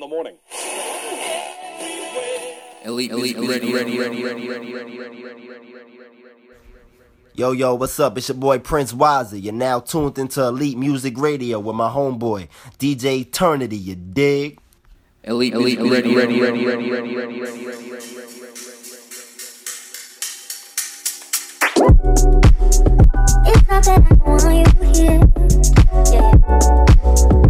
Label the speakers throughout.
Speaker 1: the morning.
Speaker 2: Elite, elite, ready,
Speaker 3: Yo, yo, what's up? It's your boy Prince Wiser. You're now tuned into Elite Muzik Radio with my homeboy, DJ Eternity. You dig?
Speaker 2: Elite, elite, ready, ready, ready, ready, ready, ready, ready,
Speaker 4: It's not that I want you here. Yeah.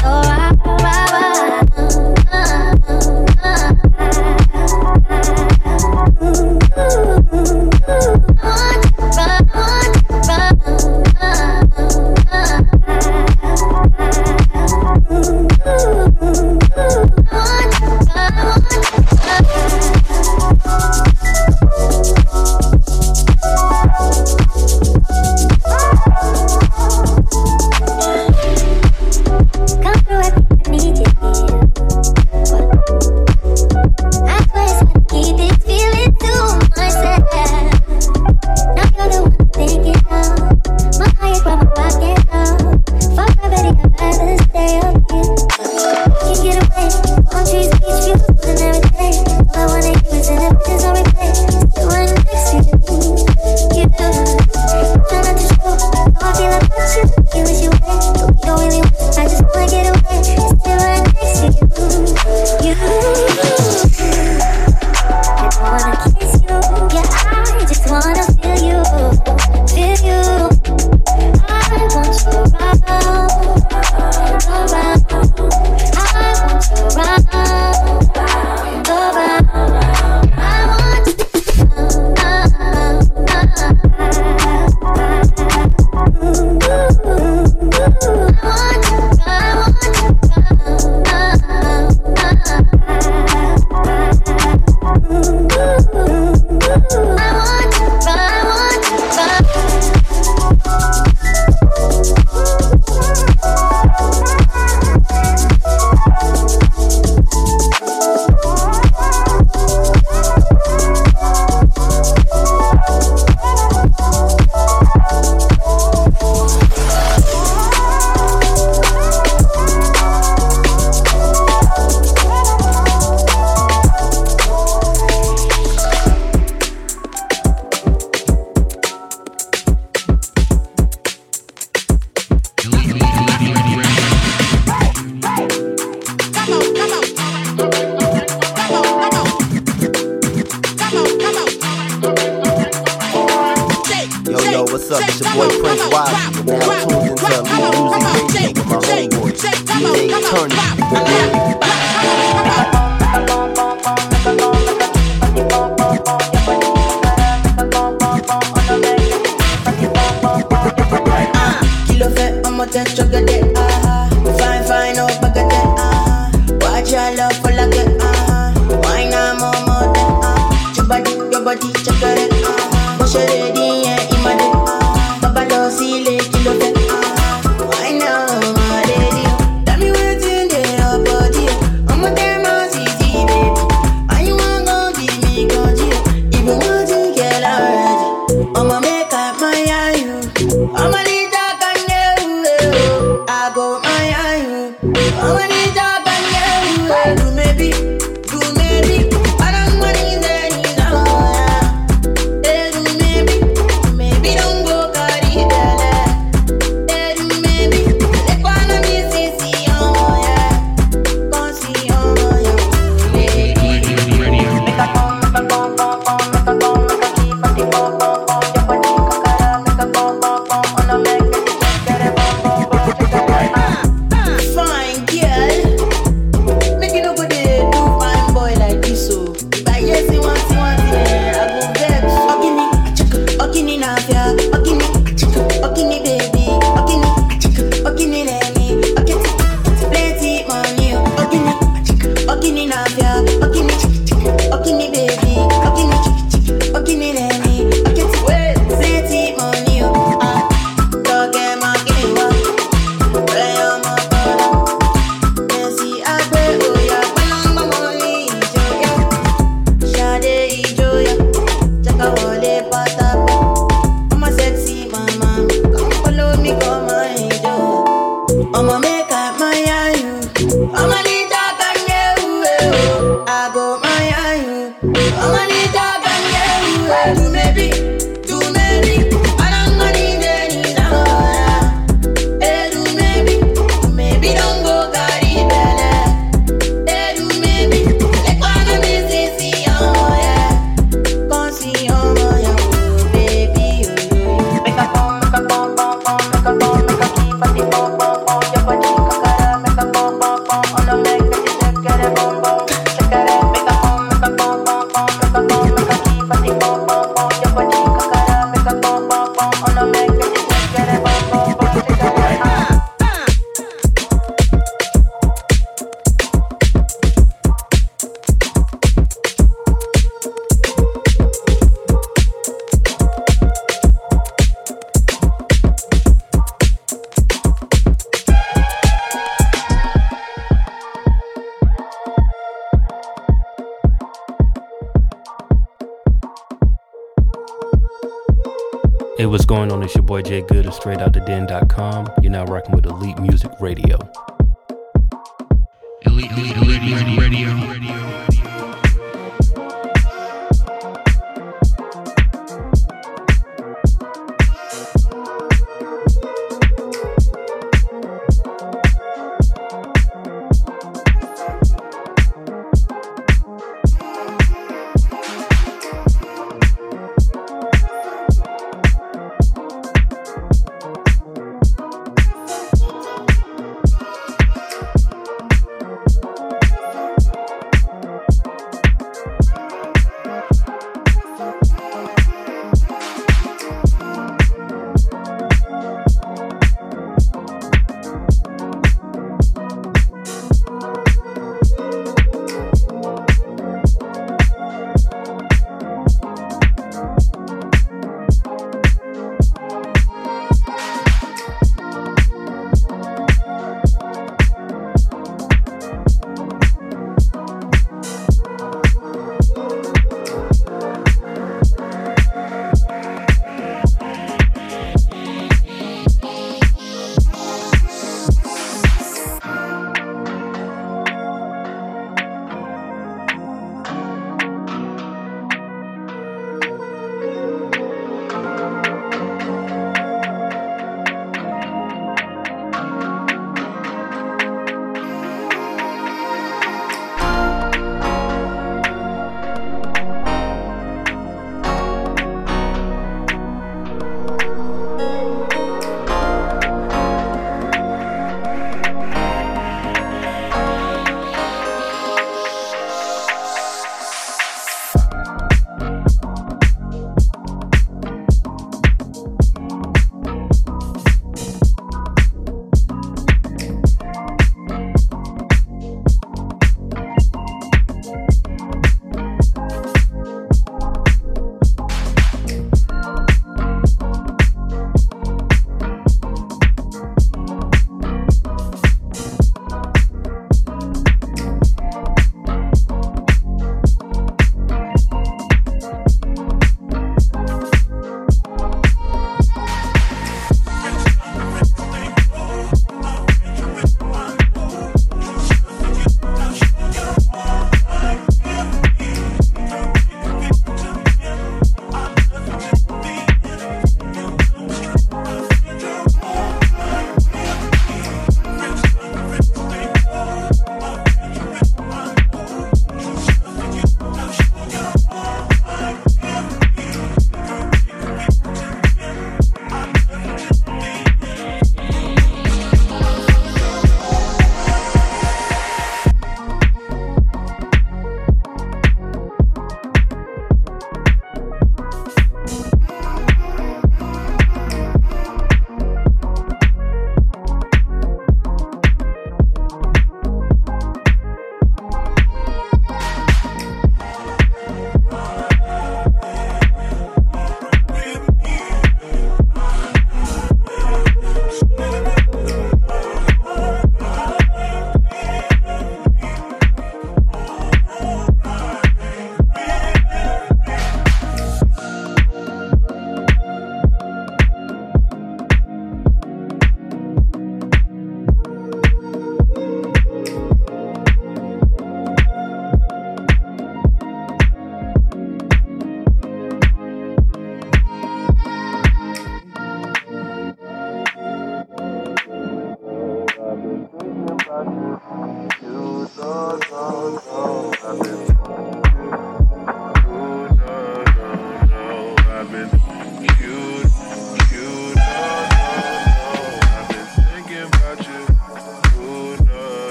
Speaker 4: So I
Speaker 5: Boy Jay Good of StraightOutTheDen.com. You're now rocking with Elite Muzik Radio.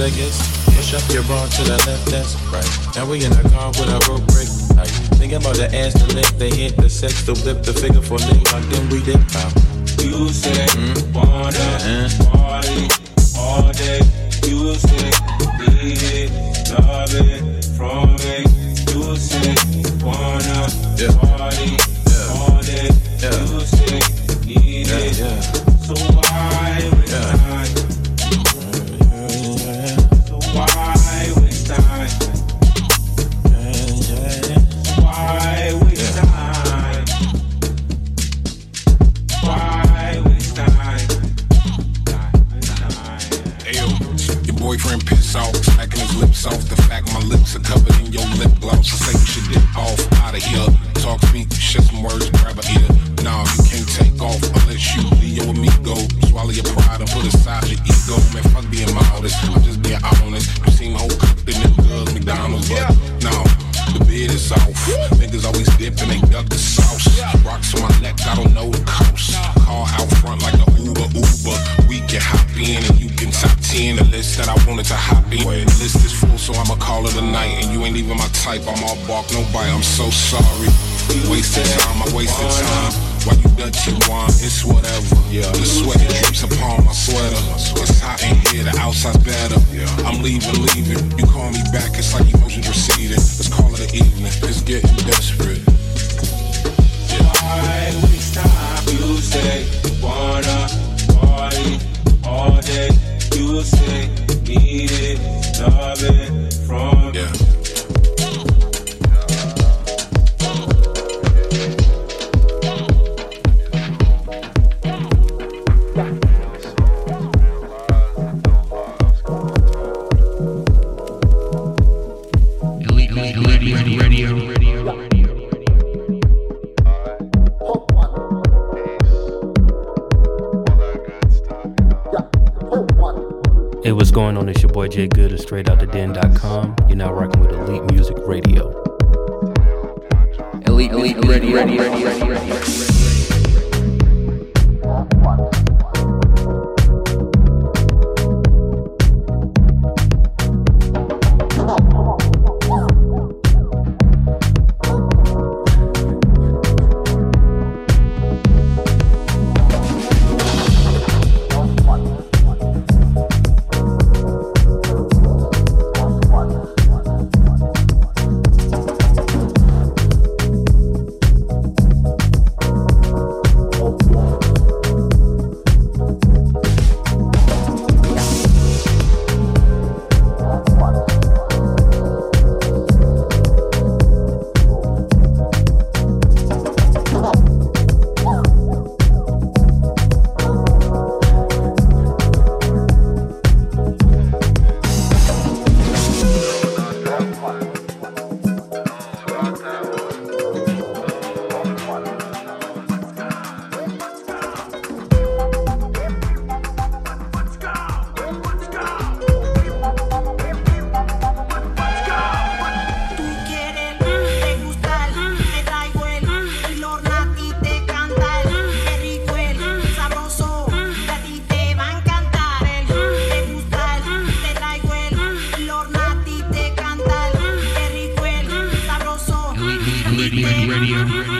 Speaker 6: Push up your bar to the left, that's right. Now we in the car with a rope break. Like, thinking about the ass, the lick, the hit, the sex, the whip, the figure for lick. Like then we dip out.
Speaker 7: You said. Mm-hmm.
Speaker 8: Hey,
Speaker 5: what's going on? It's your boy Jay Good of den.com You're now rocking with Elite Muzik Radio.
Speaker 2: Elite, elite, elite, elite, elite, elite, elite, elite, elite, elite.
Speaker 8: Radio.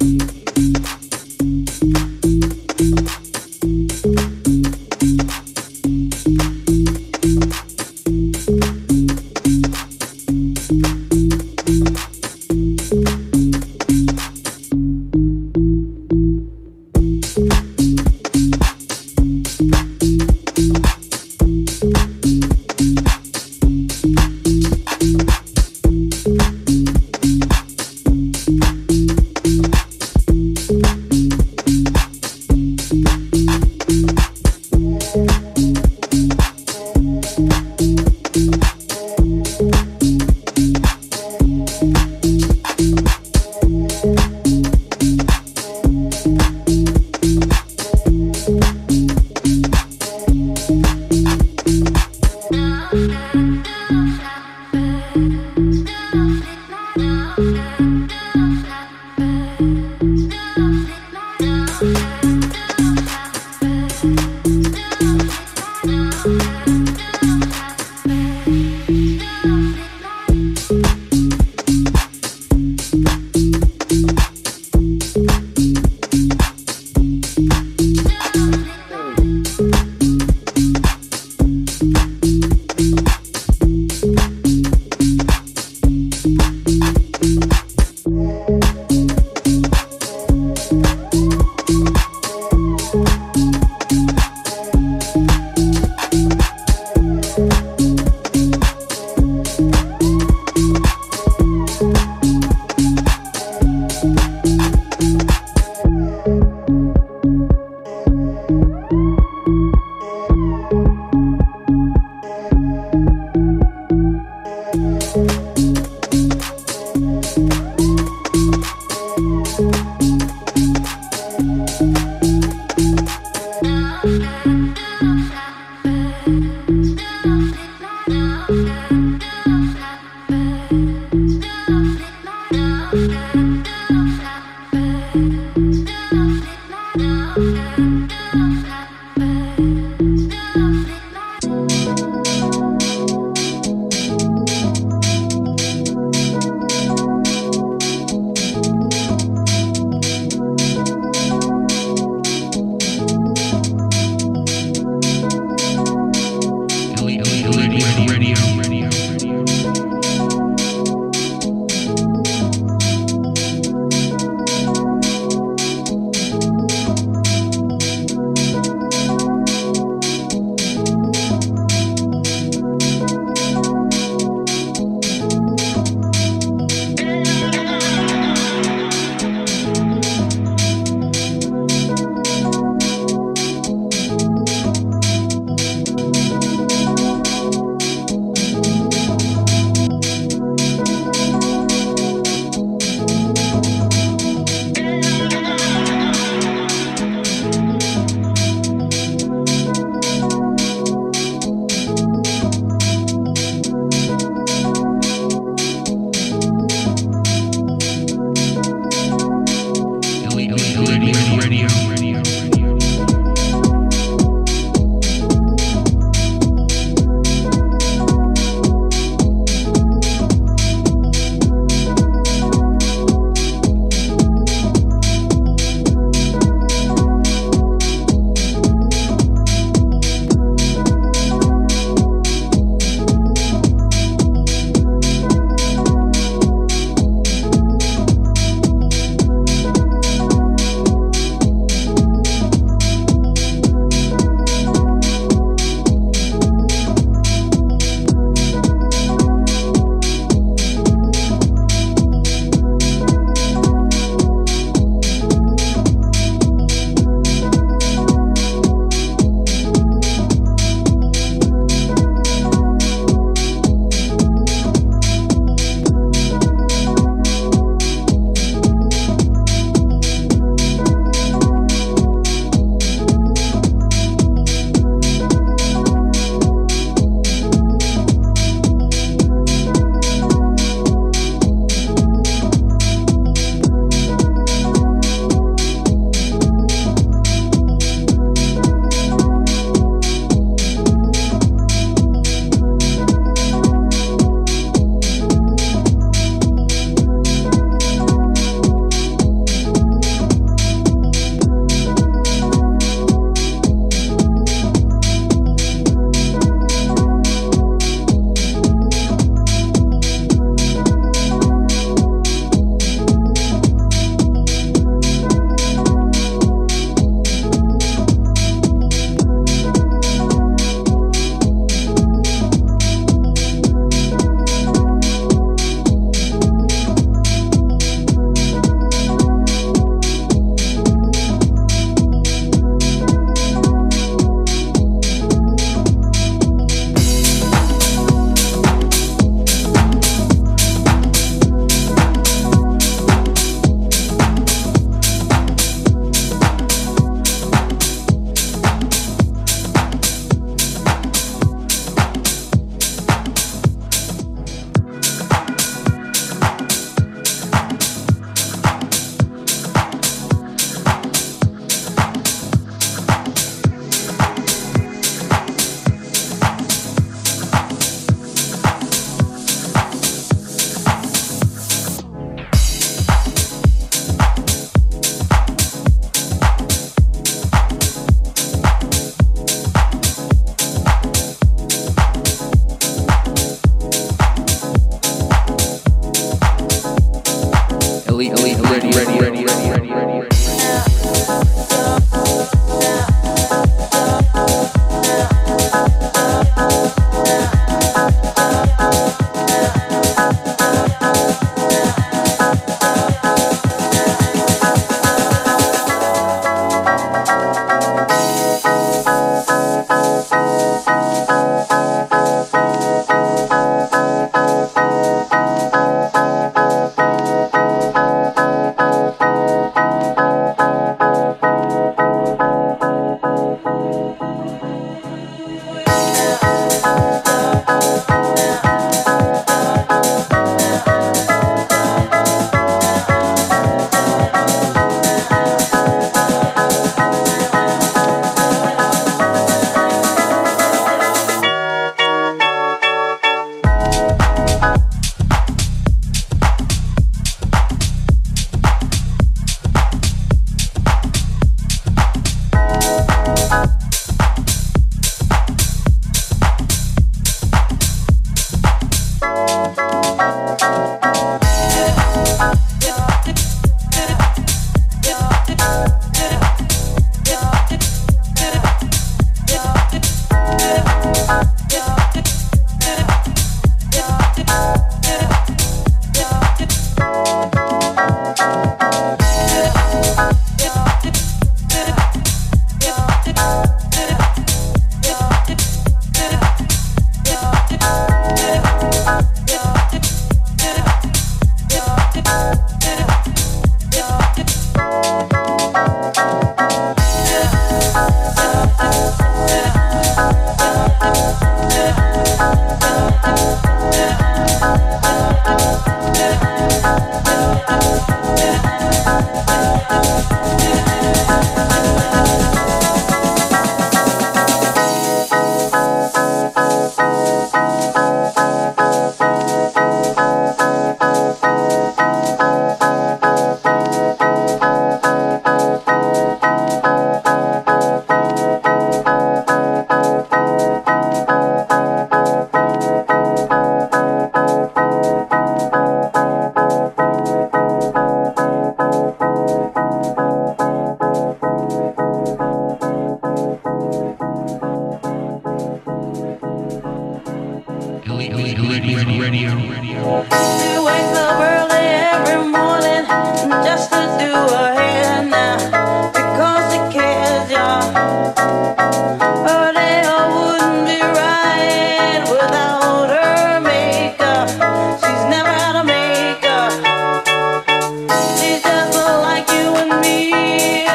Speaker 9: Just like you and me,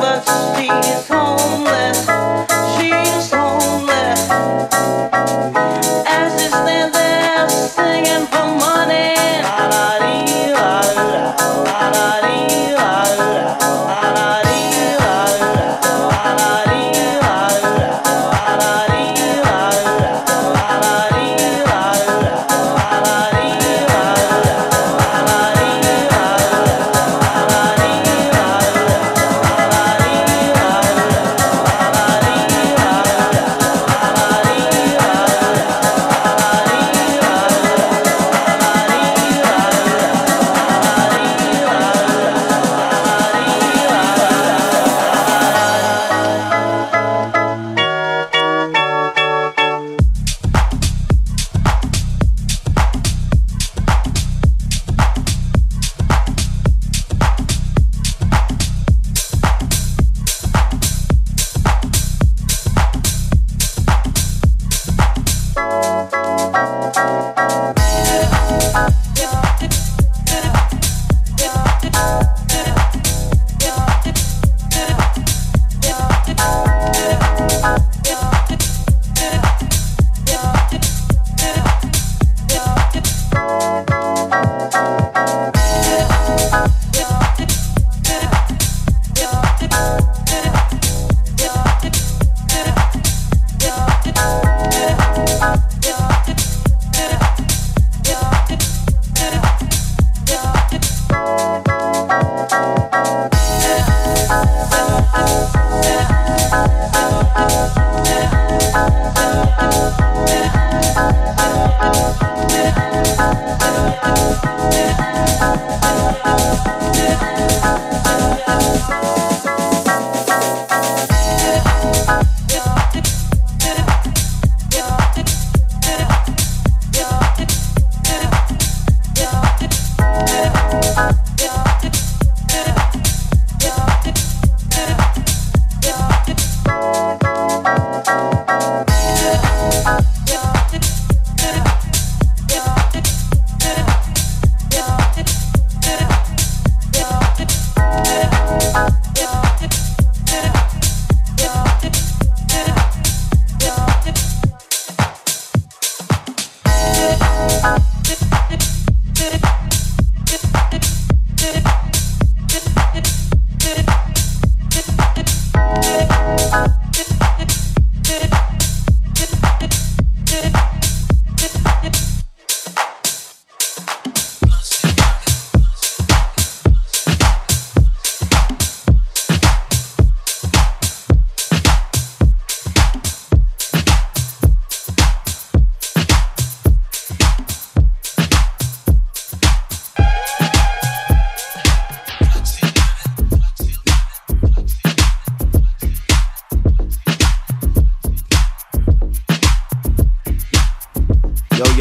Speaker 9: but she's home.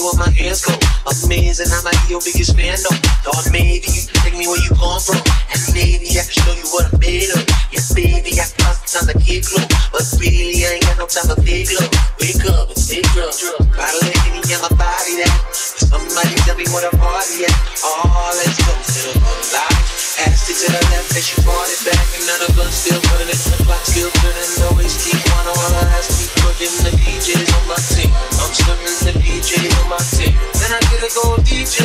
Speaker 10: where my hands go. Amazing how my your biggest fan though. Thought maybe you could take me where you come from. And maybe I can show you what I'm made of. Yeah, baby, I got time to get glow. But really, I ain't got no time for big love. Wake up and stay drunk. Bottle of Henny in my body that. Somebody tell me what a party at. Oh, let's go to the light. Asked it to the left as you brought it back. And none of us still running. The clock still running. Always keep on. All our eyes keep looking. The DJs on my team. I'm serving the DJs. Then I get a gold DJ.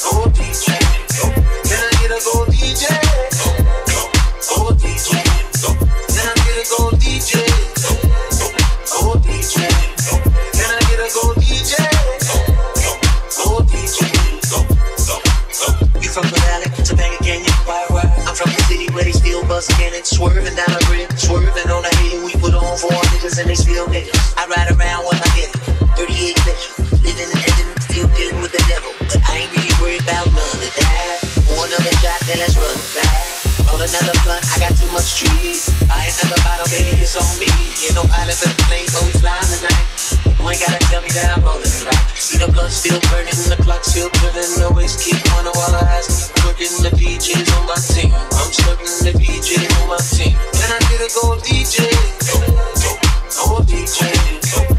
Speaker 10: Gold DJ. Then I get a gold DJ. Gold DJ. Then I get a gold DJ. Gold DJ. Then I get a gold DJ. Gold DJ. You from the valley to bang again, you why right? I'm from the city where they still bust cannon, swerving down a rib, swerving on a hill. We put on four niggas and they still niggas. I ride around with about none of that. One of the shot, then let's run back. Roll another blunt, I got too much trees. Buy another bottle, baby, it's on me. Ain't no pilot for the plane, but we flying tonight. You ain't gotta tell me that I'm rolling right. See the blood still burning, the clock still driven, the waist keep on while her eyes keep working. The DJs on my team, I'm serving the DJ on my team. Then I get a gold DJ, gold, gold, gold DJ. Gold.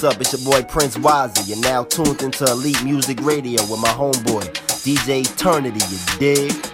Speaker 3: What's up? It's your boy Prince Wazzy. You're now tuned into Elite Muzik Radio with my homeboy, DJ Eternity. You dig?